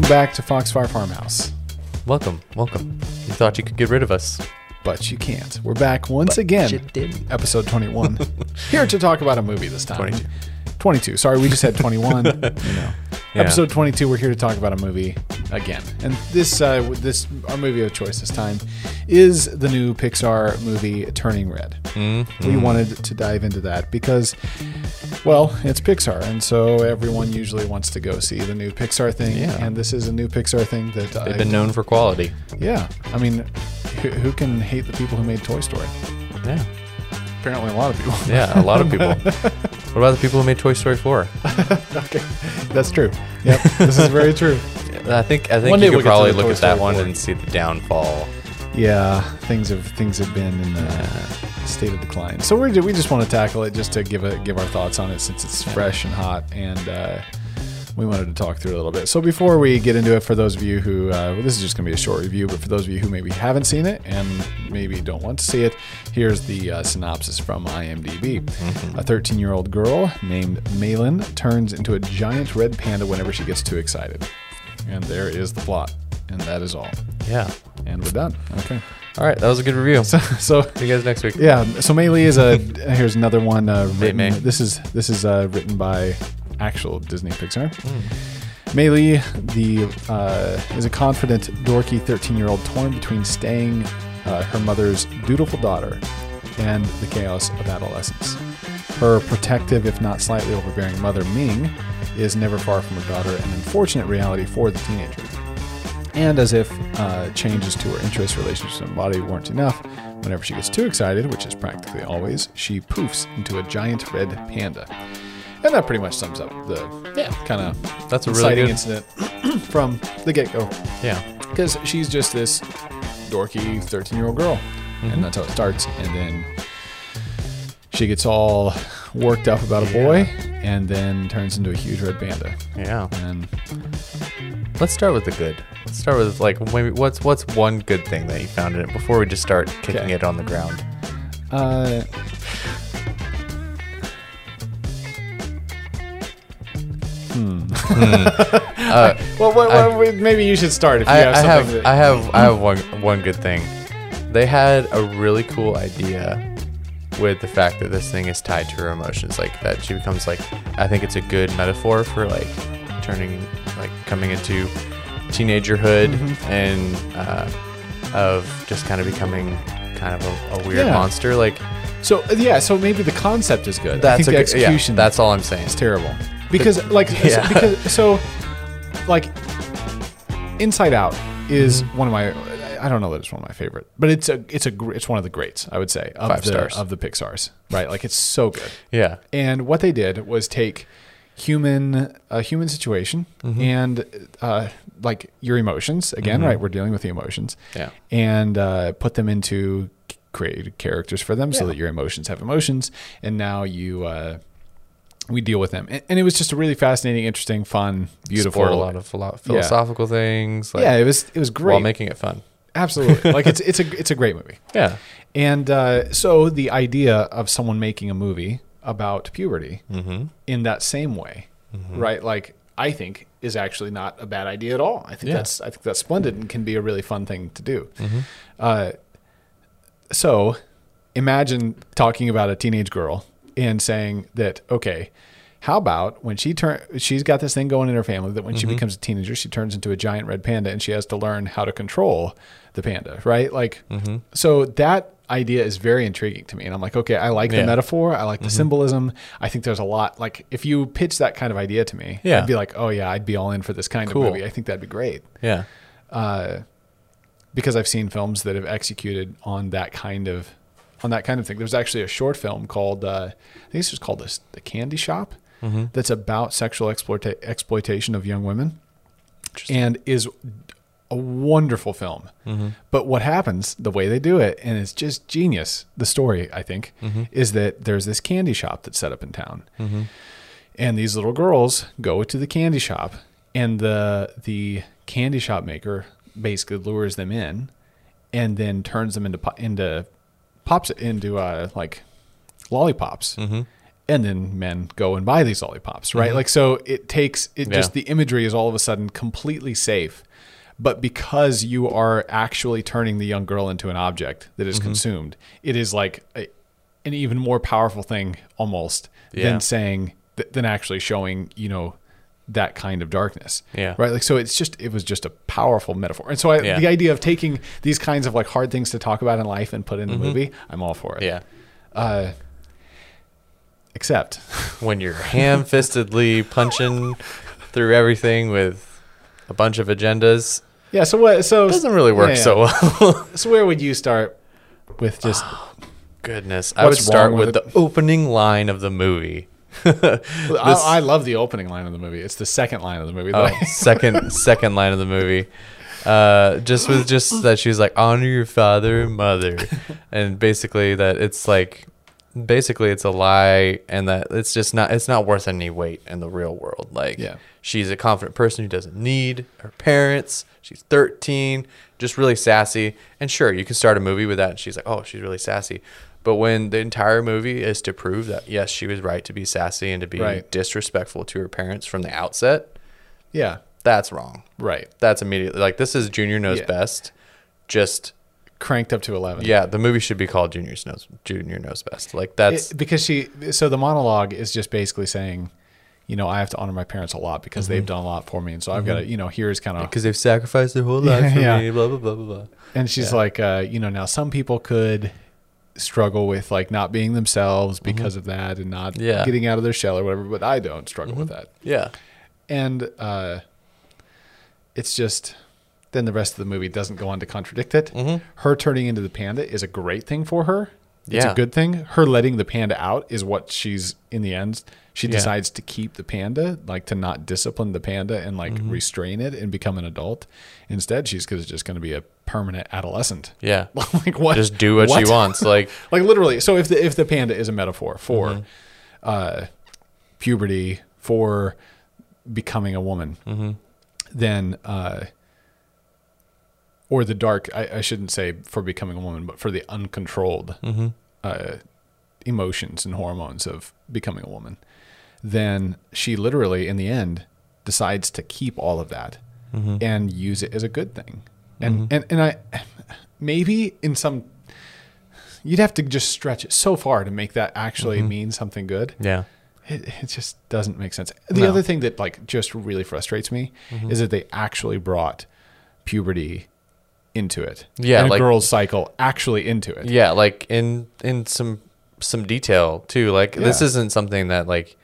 welcome back to Foxfire Farmhouse. Welcome, welcome. You thought you could get rid of us. But you can't. We're back once again. you didn't. Episode 21. Here to talk about a movie this time. 22. 22. Sorry, we just had 21. you know. Yeah. Episode 22, we're here to talk about a movie again. And this, uh, this our movie of choice this time is the new Pixar movie Turning Red. Mm-hmm. We wanted to dive into that because, well, it's Pixar. And so everyone usually wants to go see the new Pixar thing. Yeah. And this is a new Pixar thing that They've I been known for quality. Yeah, I mean, who, who can hate the people who made Toy Story? Yeah. Apparently, a lot of people. Yeah, a lot of people. what about the people who made Toy Story 4? okay, that's true. Yep, this is very true. I think I think One day you we'll could probably look Toy at that Story one 4. and see the downfall. Yeah, things have things have been in a state of decline. So we we just want to tackle it just to give a give our thoughts on it since it's fresh and hot, and uh, we wanted to talk through a little bit. So before we get into it, for those of you who uh, well, this is just going to be a short review, but for those of you who maybe haven't seen it and maybe don't want to see it, here's the uh, synopsis from IMDb. A 13 year old girl named Meilin turns into a giant red panda whenever she gets too excited, and there is the plot, and that is all. Yeah. And we're done. Okay. All right, that was a good review. So, so See you guys next week. yeah, so Mei Lee is a. Here's another one. Uh, written, Mei. This is this is uh, written by actual Disney Pixar. Hmm. Mei Lee, the uh, is a confident, dorky 13 year old torn between staying uh, her mother's dutiful daughter and the chaos of adolescence. Her protective, if not slightly overbearing mother, Ming, is never far from her daughter, an unfortunate reality for the teenager. And as if uh, changes to her interests, relationships, and body weren't enough, whenever she gets too excited, which is practically always, she poofs into a giant red panda. And that pretty much sums up the Yeah. kind of That's a really good. incident from the get go. Yeah. Because she's just this dorky 13 year old girl. Mm-hmm. And that's how it starts. And then she gets all worked up about a boy and then turns into a huge red panda. Yeah. And Let's start with the good. Let's start with like maybe what's what's one good thing that you found in it before we just start kicking Okay. it on the ground. Uh, Uh, well, what, I- what- maybe you should start if you I, have I have that, I have I have one one good thing. They had a really cool idea with the fact that this thing is tied to her emotions, like that she becomes like I think it's a good metaphor for like turning like coming into teenagerhood Mm-hmm. and uh, of just kind of becoming kind of a, a weird Yeah. monster. Like so yeah, so maybe the concept is good. I that's think a the good- yeah, execution that's all I'm saying. It's terrible because like so- because so like Inside Out is Mm-hmm. one of my I don't know that it's one of my favorite, but it's a it's a it's one of the greats I would say of Five the stars. of the Pixar's right. Like it's so good. Yeah. And what they did was take human a human situation Mm-hmm. and uh, like your emotions again, right? We're dealing with the emotions, Yeah. and uh, put them into created characters for them so that your emotions have emotions, and now you. Uh, we deal with them, and, and it was just a really fascinating, interesting, fun, beautiful. Explored a lot of philo- philosophical things. Like, yeah, it was it was great. while making it fun. Absolutely, like it's it's a it's a great movie. Yeah. And uh, so the idea of someone making a movie about puberty Mm-hmm. in that same way, right? Like I think is actually not a bad idea at all. I think Yeah. that's I think that's splendid and can be a really fun thing to do. Mm-hmm. Uh, so imagine talking about a teenage girl and saying that okay. How about when she turn? She's got this thing going in her family that when Mm-hmm. she becomes a teenager, she turns into a giant red panda, and she has to learn how to control the panda, right? Like, Mm-hmm. so that idea is very intriguing to me, and I'm like, okay, I like the Yeah. Mm-hmm. metaphor, I like the symbolism. I think there's a lot. Like, if you pitch that kind of idea to me, Yeah. I'd be like, oh yeah, I'd be all in for this kind Cool. of movie. I think that'd be great Yeah. because I've seen films that have executed on that kind of on that kind of thing. There's actually a short film called uh, I think it's just called the, the Candy Shop mm-hmm. that's about sexual exploita- exploitation of young women, and is a wonderful film. Mm-hmm. But what happens, the way they do it, and it's just genius. The story, I think, mm-hmm. is that there's this candy shop that's set up in town, and these little girls go to the candy shop, and the the candy shop maker basically lures them in, and then turns them into into pops it into uh, like lollipops. and then men go and buy these lollipops, right? Like so it takes it Yeah. just the imagery is all of a sudden completely safe. But because you are actually turning the young girl into an object that is Mm-hmm. consumed, it is like a, an even more powerful thing almost Yeah. than saying than actually showing, you know, that kind of darkness. Yeah. Right. Like so it's just it was just a powerful metaphor. And so I, Yeah. the idea of taking these kinds of like hard things to talk about in life and put in a movie, I'm all for it. Yeah. Uh except When you're ham fistedly punching through everything with a bunch of agendas, Yeah, so what so it doesn't really work yeah, yeah. so well. So where would you start with just Goodness. I would start with, with the opening line of the movie. I, I love the opening line of the movie. It's the second line of the movie. Oh, second second line of the movie. Uh, just with just that she's like honor your father and mother, and basically that it's like basically it's a lie, and that it's just not it's not worth any weight in the real world. Like Yeah. she's a confident person who doesn't need her parents. She's thirteen, just really sassy, and sure you can start a movie with that. And she's like, oh, she's really sassy. But when the entire movie is to prove that yes, she was right to be sassy and to be Right. disrespectful to her parents from the outset, yeah, that's wrong. right. That's immediately like this is Junior Knows Yeah. Best. Just Cranked up to eleven. yeah, the movie should be called Junior Knows Junior Knows Best. Like that's It- because she. So the monologue is just basically saying, you know, I have to honor my parents a lot because Mm-hmm. they've done a lot for me, and so I've got to, you know, here's kind of. because they've sacrificed their whole life for Yeah. me. Blah blah blah blah blah. And she's Yeah. like, uh, you know, now some people could struggle with like not being themselves because of that and not Mm-hmm. Yeah. Mm-hmm. getting out of their shell or whatever, but I don't struggle with that. Yeah, and uh, it's just then the rest of the movie doesn't go on to contradict it. Mhm. Her turning into the panda is a great thing for her. It's Yeah. a good thing. Her letting the panda out is what she's in the end. She Yeah. decides to keep the panda, like to not discipline the panda and like Mm-hmm. restrain it and become an adult. Instead, she's just going to be a permanent adolescent. yeah. like what? Just do what, she wants. Like like literally so if the if the panda is a metaphor for Mm-hmm. uh puberty for becoming a woman Mm-hmm. then uh or the dark I, I shouldn't say for becoming a woman but for the uncontrolled Mm-hmm. uh emotions and hormones of becoming a woman then she literally in the end decides to keep all of that Mm-hmm. and use it as a good thing. And and and i maybe in some you'd have to just stretch it so far to make that actually mean something good. Yeah, it, it just doesn't make sense. The No. other thing that like just really frustrates me is that they actually brought puberty into it Yeah, and a like- girl's cycle actually into it yeah. Like in in some some detail too. Like this isn't something that like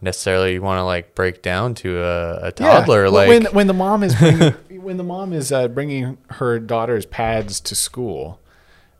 necessarily you want to like break down to a, a toddler. Well, Like when when the mom is bringing, when the mom is uh, bringing her daughter's pads to school,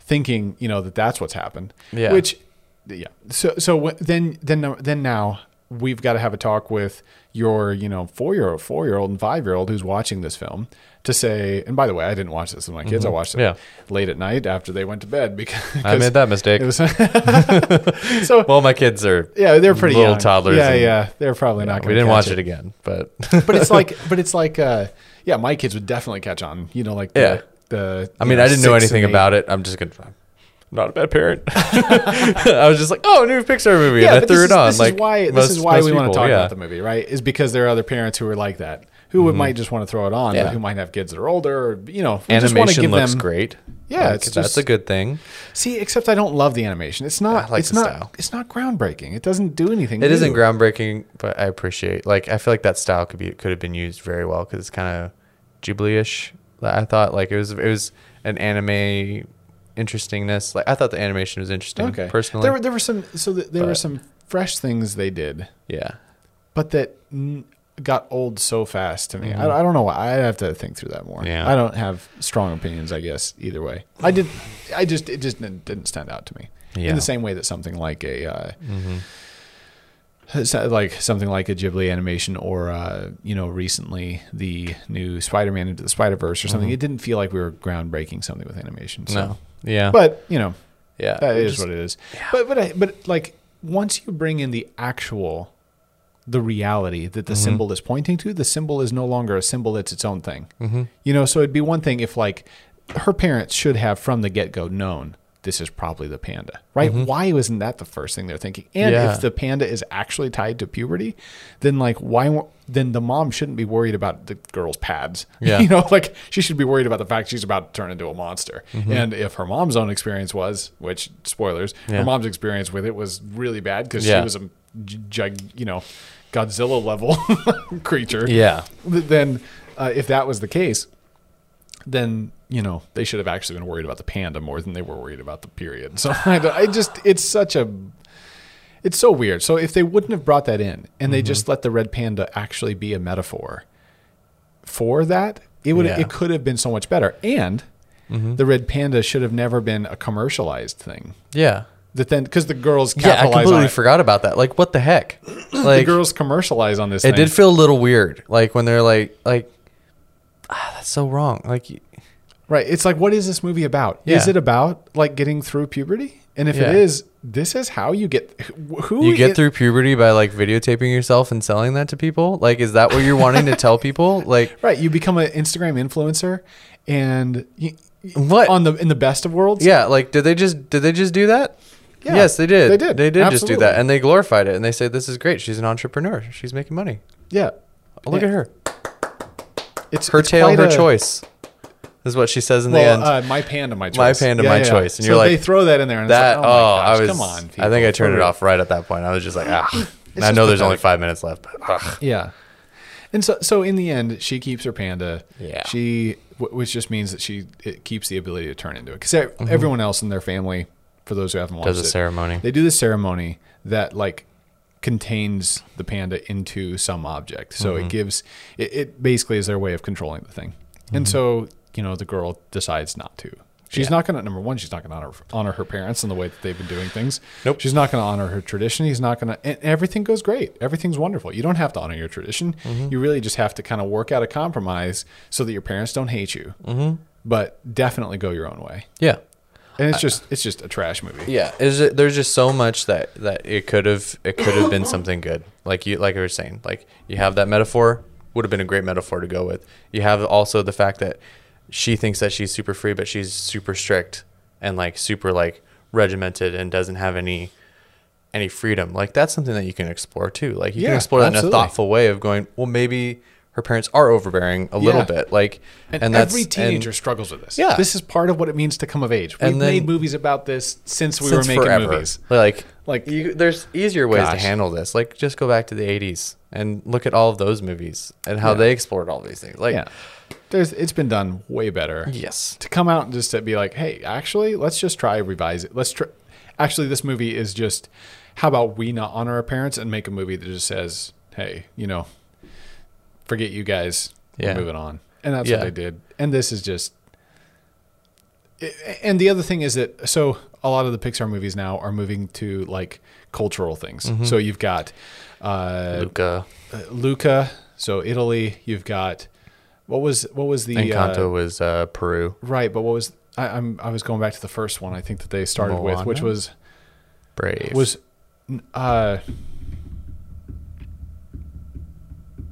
thinking you know that that's what's happened. Yeah. Which, yeah. So so then then then now we've got to have a talk with your you know four year old four year old and five year old who's watching this film to say. And by the way, I didn't watch this with my kids. I watched it Mm-hmm. Yeah. late at night after they went to bed because I made that mistake. Was so well, my kids are yeah, they're pretty little young. toddlers Yeah, and- yeah, they're probably not. we Gonna didn't watch it. again, but but it's like but it's like uh yeah my kids would definitely catch on you know like the, Yeah. the I mean, I didn't know anything about it. I'm just gonna. Not a bad parent. I was just like, oh, new Pixar movie, yeah and I threw it is, on. this like is why this most- is why we want to talk yeah. about the movie right is because there are other parents who are like that who would mm-hmm. might just want to throw it on Yeah. but who might have kids that are older or you know we just want to Animation looks them great. Yeah, Like, it's that's a good thing. see except I don't love the animation it's not like it's not style. it's not groundbreaking it doesn't do anything It isn't groundbreaking, but I appreciate. Like, I feel like that style could be could have been used very well because it's kind of Ghibli-ish. I thought like it was it was an anime interestingness. Like I thought the animation was interesting. okay personally, there were there were some so th- there were some fresh things they did yeah, but that n- got old so fast to me. I, I don't know why. I have to think through that more. Mm-hmm. Yeah. I don't have strong opinions. I guess either way. I did. I just it just didn't, didn't stand out to me Yeah. Mm-hmm. in the same way that something like a. Uh, so- like something like a Ghibli animation, or uh, you know, recently the new Spider-Man into the Spider-Verse, or something. It didn't feel like we were groundbreaking something with animation. So. Mm-hmm. no, yeah, But you know, yeah, that is just- what it is. But but I, but like once you bring in the actual the reality that the Mm-hmm. symbol is pointing to, the symbol is no longer a symbol, it's its own thing. Mm-hmm. You know, so it'd be one thing if like her parents should have from the get-go known this is probably the panda, right? Why wasn't that the first thing they're thinking? And Yeah. if the panda is actually tied to puberty, then like why? Then the mom shouldn't be worried about the girl's pads. Yeah. you know, like she should be worried about the fact she's about to turn into a monster. Mm-hmm. And if her mom's own experience was, which spoilers, Yeah. her mom's experience with it was really bad because Yeah. she was a jug- you know, Godzilla level creature Yeah. then uh, if that was the case, then you know they should have actually been worried about the panda more than they were worried about the period. So I, I just it's such a it's so weird. So if they wouldn't have brought that in and they Mm-hmm. just let the red panda actually be a metaphor for that, it would Yeah. Mm-hmm. it could have been so much better. And the red panda should have never been a commercialized thing. Yeah. That then because the girls Yeah, I capitalize on completely forgot about that. Like, what the heck? the girls commercialize on this. it thing. did feel a little weird. Like when they're like, like, ah, that's so wrong. Like, Right. It's like, what is this movie about? Is it about like getting through puberty? And if Yeah. it is, this is how you get who you get through puberty by like videotaping yourself and selling that to people. Like, is that what you're wanting to tell people? Like, Right. You become an Instagram influencer, and you, What? on the in the best of worlds? yeah, like, did they just did they just do that? Yeah, yes, they did. they did. They did just do that, and they glorified it, and they said, "This is great. She's an entrepreneur. She's making money. Yeah. Look Yeah. at her. It's Her it's tail, her a- choice." Is what she says in the Well, end. uh, my panda, my choice. My panda, my choice. And so you're like, they throw that in there, and that it's oh, like, oh, my gosh, I was. come on. I think I turned it off right at that point. I was just like, ah. I know there's only five minutes left, but ugh. Yeah. And so, so in the end, she keeps her panda. Yeah. She, which just means that she it keeps the ability to turn into it. Because everyone else in their family, for those who haven't watched Mm-hmm. does a it, ceremony. they do the ceremony that like contains the panda into some object. So Mm-hmm. it gives it, it basically is their way of controlling the thing. And so you know the girl decides not to. She's. Yeah. not going to number one. She's not going to honor, honor her parents in the way that they've been doing things. Nope. She's not going to honor her tradition. He's not going to. And everything goes great. Everything's wonderful. You don't have to honor your tradition. Mm-hmm. You really just have to kind of work out a compromise so that your parents don't hate you. Mm-hmm. But definitely go your own way. yeah. And it's just it's just a trash movie. Yeah, is it, there's just so much that that it could have it could have been something good. Like you like I was saying, like you have that metaphor would have been a great metaphor to go with. You have also the fact that she thinks that she's super free, but she's super strict and like super like regimented and doesn't have any any freedom. Like that's something that you can explore too. Like you can explore that in a thoughtful way of going, well, maybe her parents are overbearing a little bit. Like And, that's every teenager and- struggles with this. Yeah. This is part of what it means to come of age. We've And then- made movies about this since we since were making forever. movies. Like, Like- you, there's easier ways to handle this. Like, just go back to the '80s and look at all of those movies and how Yeah. they explored all these things. Like, yeah. There's it's been done way better. yes, To come out and just to be like, hey, actually, let's just try revise it. Let's try actually this movie is just how about we not honor our parents and make a movie that just says, Hey, you know, forget you guys. Yeah. We're moving on. And that's Yeah. what they did. And this is just and the other thing is that so a lot of the Pixar movies now are moving to like cultural things. Mm-hmm. So you've got uh, Luca uh, Luca, so Italy. You've got what was what was the Encanto uh, was uh, Peru. right? But what was I, I'm I was going back to the first one. I think that they started with, which was Brave was uh,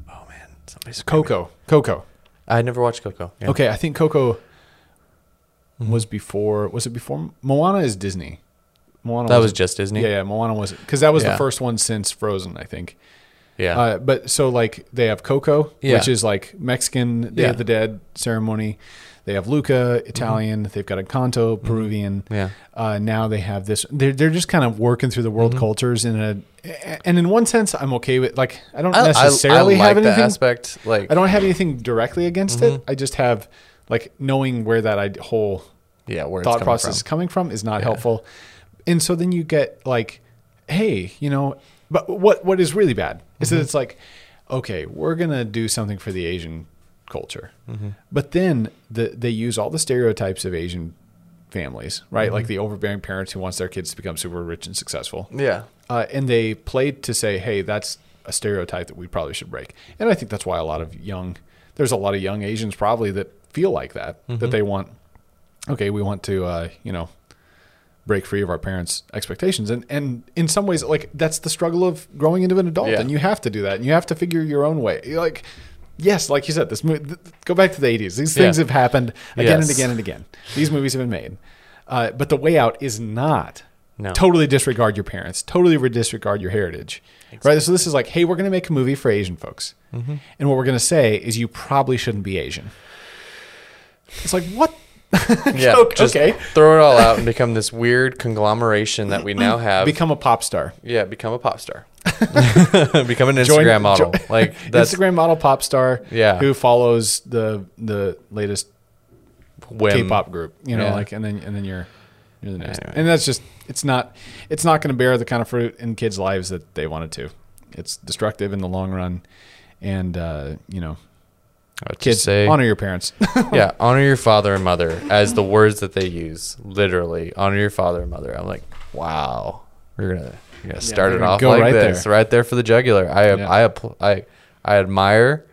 oh man, somebody's. Coco. Coco. I never watched Coco. Yeah. Okay, I think Coco was before. Was it before Moana? Is Disney? Moana that was just Disney. Yeah, yeah. Moana was because that was the first one since Frozen, I think. Yeah. Uh, but so like they have Coco, Yeah. which is like Mexican Day Yeah. of the Dead ceremony. They have Luca, Italian. They've got Encanto, Peruvian. Mm-hmm. Yeah. Uh, now they have this. They're they're just kind of working through the Mm-hmm. world cultures in a, and in one sense, I'm okay with. Like I don't I, I- necessarily I have like that anything. aspect. Like, I don't have anything directly against Mm-hmm. it. I just have like knowing where that whole yeah, where it's thought process is coming from is not helpful. And so then you get like, hey, you know, but what what is really bad is Mm-hmm. that it's like, okay, we're gonna do something for the Asian culture, Mm-hmm. but then the they use all the stereotypes of Asian families, right? Mm-hmm. Like the overbearing parents who wants their kids to become super rich and successful. Yeah. Uh, and they played to say, hey, that's a stereotype that we probably should break. And I think that's why a lot of young, there's a lot of young Asians probably that feel like that, Mm-hmm. that they want, okay, we want to, uh, you know, break free of our parents' expectations. And, and in some ways, like that's the struggle of growing into an adult. Yeah. And you have to do that. And you have to figure your own way. You're like, yes, like you said, this mo- th- go back to the 80s. These things Yeah. have happened again and again and again. These movies have been made. Uh, but the way out is not No. totally disregard your parents, totally disregard your heritage. Right. So this is like, hey, we're going to make a movie for Asian folks, Mm-hmm. and what we're going to say is you probably shouldn't be Asian. It's like what? Yeah, Okay. just throw it all out and become this weird conglomeration that we now have. Become a pop star. yeah, become a pop star. become an Instagram Join- model. jo- like that's Instagram model pop star. Yeah. Who follows the the latest whim. K-pop group, you know, Yeah. like, and then and then you're you're the next, Anyway. and that's just it's not it's not going to bear the kind of fruit in kids' lives that they wanted to. It's destructive in the long run, and uh, you know, I would just kids say, honor your parents. yeah, honor your father and mother as the words that they use. Literally, honor your father and mother. I'm like, wow, we're gonna you're gonna start we're it off go like right this, there. right there for the jugular. I Yeah. I I I admire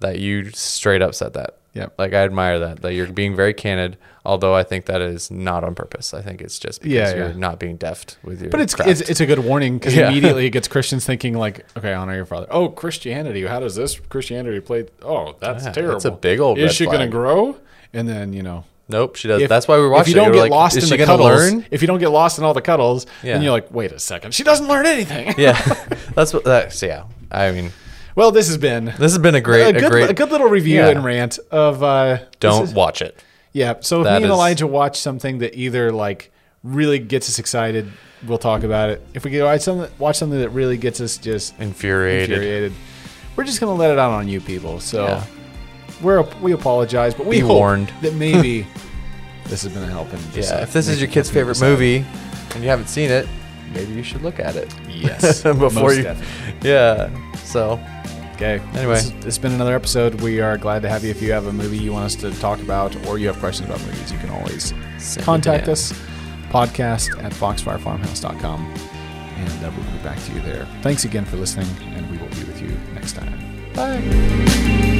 that you straight up said that. Yep. Like I admire that that you're being very candid. Although I think that is not on purpose. I think it's just because Yeah, you're yeah. not being deft with your. but it's, craft. it's it's a good warning because Yeah. immediately it gets Christians thinking like, okay, honor your father. Oh, Christianity. How does this Christianity play? Oh, that's Yeah, terrible. that's a big old Is she going to grow? And then you know, nope. She does. if- That's why we watch it. If you don't You're get like, lost in the cuddles, learn? if you don't get lost in all the cuddles, Yeah. then you're like, wait a second, she doesn't learn anything. Yeah, that's what. That's yeah. I mean, well, this has been this has been a great, a a, good, great. a good little review Yeah. and rant of. Uh, don't is- watch it. yeah. So if That me and is- Elijah watch something that either like really gets us excited, we'll talk about it. If we get watch something, watch something that really gets us just Infuriated. infuriated, we're just gonna let it out on you people. So Yeah. we're we apologize, but we Be warned. that maybe this has been a help. in just, Yeah, uh, if this is your kid's favorite decide. movie and you haven't seen it, maybe you should look at it. yes, Before most you- definitely. Yeah. So Okay. Anyway. has- it's been another episode. We are glad to have you. If you have a movie you want us to talk about, or you have questions about movies, you can always Send contact us. Podcast at foxfirefarmhouse.com, and uh, we'll be back to you there. Thanks again for listening, and we will be with you next time. bye.